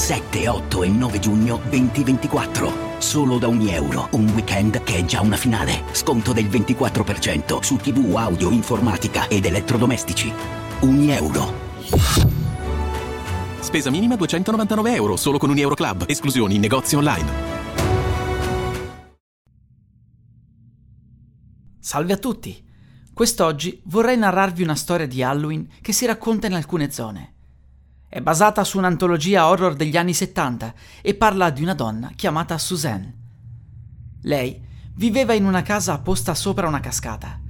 7, 8 e 9 giugno 2024. Solo da ogni euro, un weekend che è già una finale. Sconto del 24% su TV, audio, informatica ed elettrodomestici. Ogni euro. Spesa minima 299 euro, solo con un Euro Club. Esclusioni in negozi online. Salve a tutti! Quest'oggi vorrei narrarvi una storia di Halloween che si racconta in alcune zone. È basata su un'antologia horror degli anni 70 e parla di una donna chiamata Suzanne. Lei viveva in una casa posta sopra una cascata.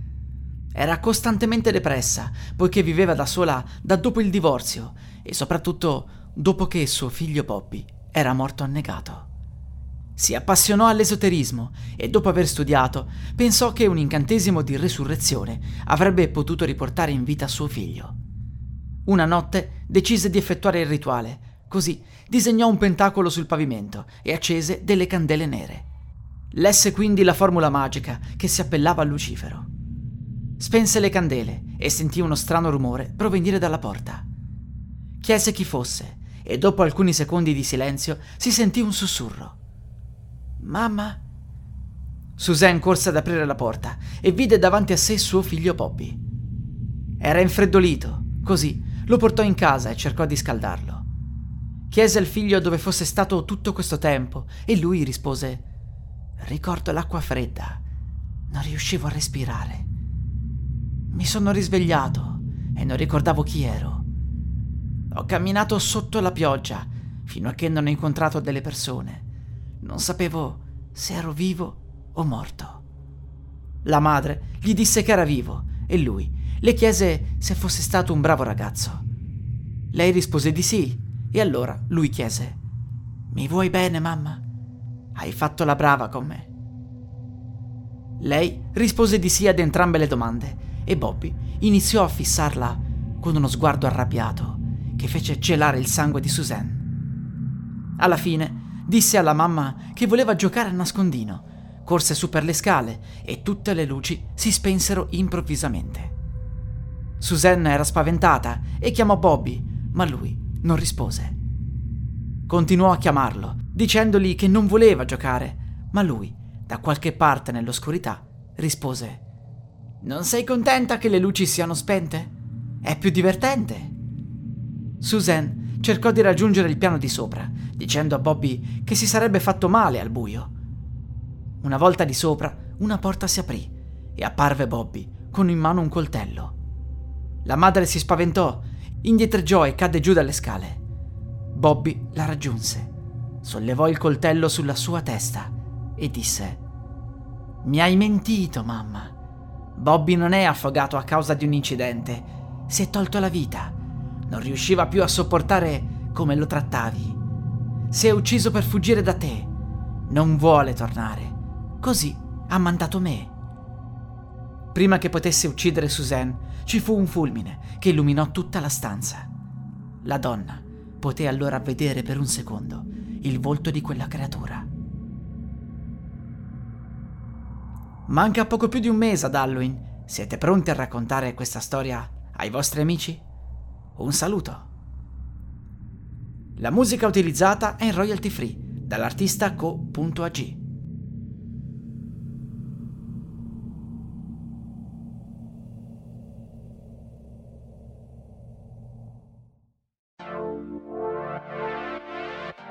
Era costantemente depressa, poiché viveva da sola da dopo il divorzio e soprattutto dopo che suo figlio Bobby era morto annegato. Si appassionò all'esoterismo e dopo aver studiato pensò che un incantesimo di resurrezione avrebbe potuto riportare in vita suo figlio. Una notte decise di effettuare il rituale, così disegnò un pentacolo sul pavimento e accese delle candele nere. Lesse quindi la formula magica che si appellava a Lucifero. Spense le candele e sentì uno strano rumore provenire dalla porta. Chiese chi fosse e dopo alcuni secondi di silenzio si sentì un sussurro. Mamma? Suzanne corse ad aprire la porta e vide davanti a sé suo figlio Bobby. Era infreddolito, così lo portò in casa e cercò di scaldarlo. Chiese al figlio dove fosse stato tutto questo tempo e lui rispose Ricordo l'acqua fredda. Non riuscivo a respirare. Mi sono risvegliato e non ricordavo chi ero. Ho camminato sotto la pioggia fino a che non ho incontrato delle persone. Non sapevo se ero vivo o morto. La madre gli disse che era vivo e lui le chiese se fosse stato un bravo ragazzo. Lei rispose di sì e allora lui chiese Mi vuoi bene, mamma? Hai fatto la brava con me. Lei rispose di sì ad entrambe le domande e Bobby iniziò a fissarla con uno sguardo arrabbiato che fece gelare il sangue di Suzanne. Alla fine Disse alla mamma che voleva giocare a nascondino. Corse su per le scale e tutte le luci si spensero improvvisamente. Susanna era spaventata e chiamò Bobby, ma lui non rispose. Continuò a chiamarlo, dicendogli che non voleva giocare, ma lui, da qualche parte nell'oscurità, rispose Non sei contenta che le luci siano spente? È più divertente. Suzanne cercò di raggiungere il piano di sopra, dicendo a Bobby che si sarebbe fatto male al buio. Una volta di sopra, una porta si aprì e apparve Bobby con in mano un coltello. La madre si spaventò, indietreggiò e cadde giù dalle scale. Bobby la raggiunse, sollevò il coltello sulla sua testa e disse: Mi hai mentito, mamma. Bobby non è affogato a causa di un incidente, si è tolto la vita non riusciva più a sopportare come lo trattavi. Si è ucciso per fuggire da te. Non vuole tornare. Così ha mandato me. Prima che potesse uccidere Suzanne, ci fu un fulmine che illuminò tutta la stanza. La donna poté allora vedere per un secondo il volto di quella creatura. Manca poco più di un mese ad Halloween. Siete pronti a raccontare questa storia ai vostri amici? Un saluto. La musica utilizzata è in royalty free dall'artista co.ag.